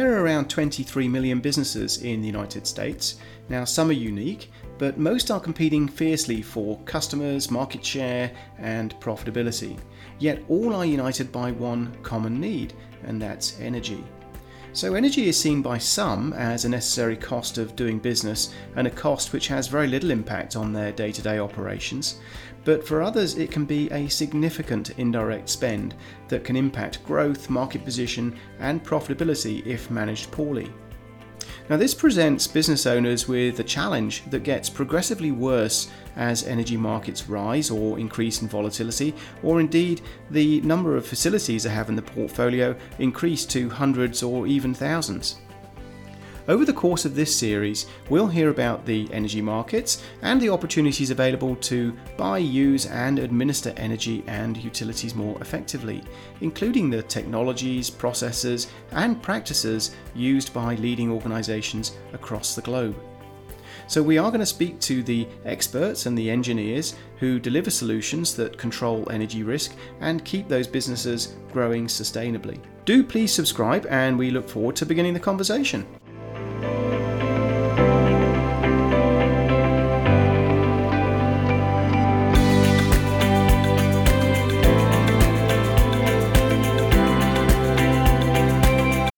around 23 million businesses in the United States. Now, some are unique, but most are competing fiercely for customers, market share, and profitability. Yet all are united by one common need, and that's energy. So, energy is seen by some as a necessary cost of doing business and a cost which has very little impact on their day to day operations. But for others, it can be a significant indirect spend that can impact growth, market position, and profitability if managed poorly. Now, this presents business owners with a challenge that gets progressively worse as energy markets rise or increase in volatility, or indeed the number of facilities they have in the portfolio increase to hundreds or even thousands. Over the course of this series, we'll hear about the energy markets and the opportunities available to buy, use, and administer energy and utilities more effectively, including the technologies, processes, and practices used by leading organizations across the globe. So, we are going to speak to the experts and the engineers who deliver solutions that control energy risk and keep those businesses growing sustainably. Do please subscribe, and we look forward to beginning the conversation.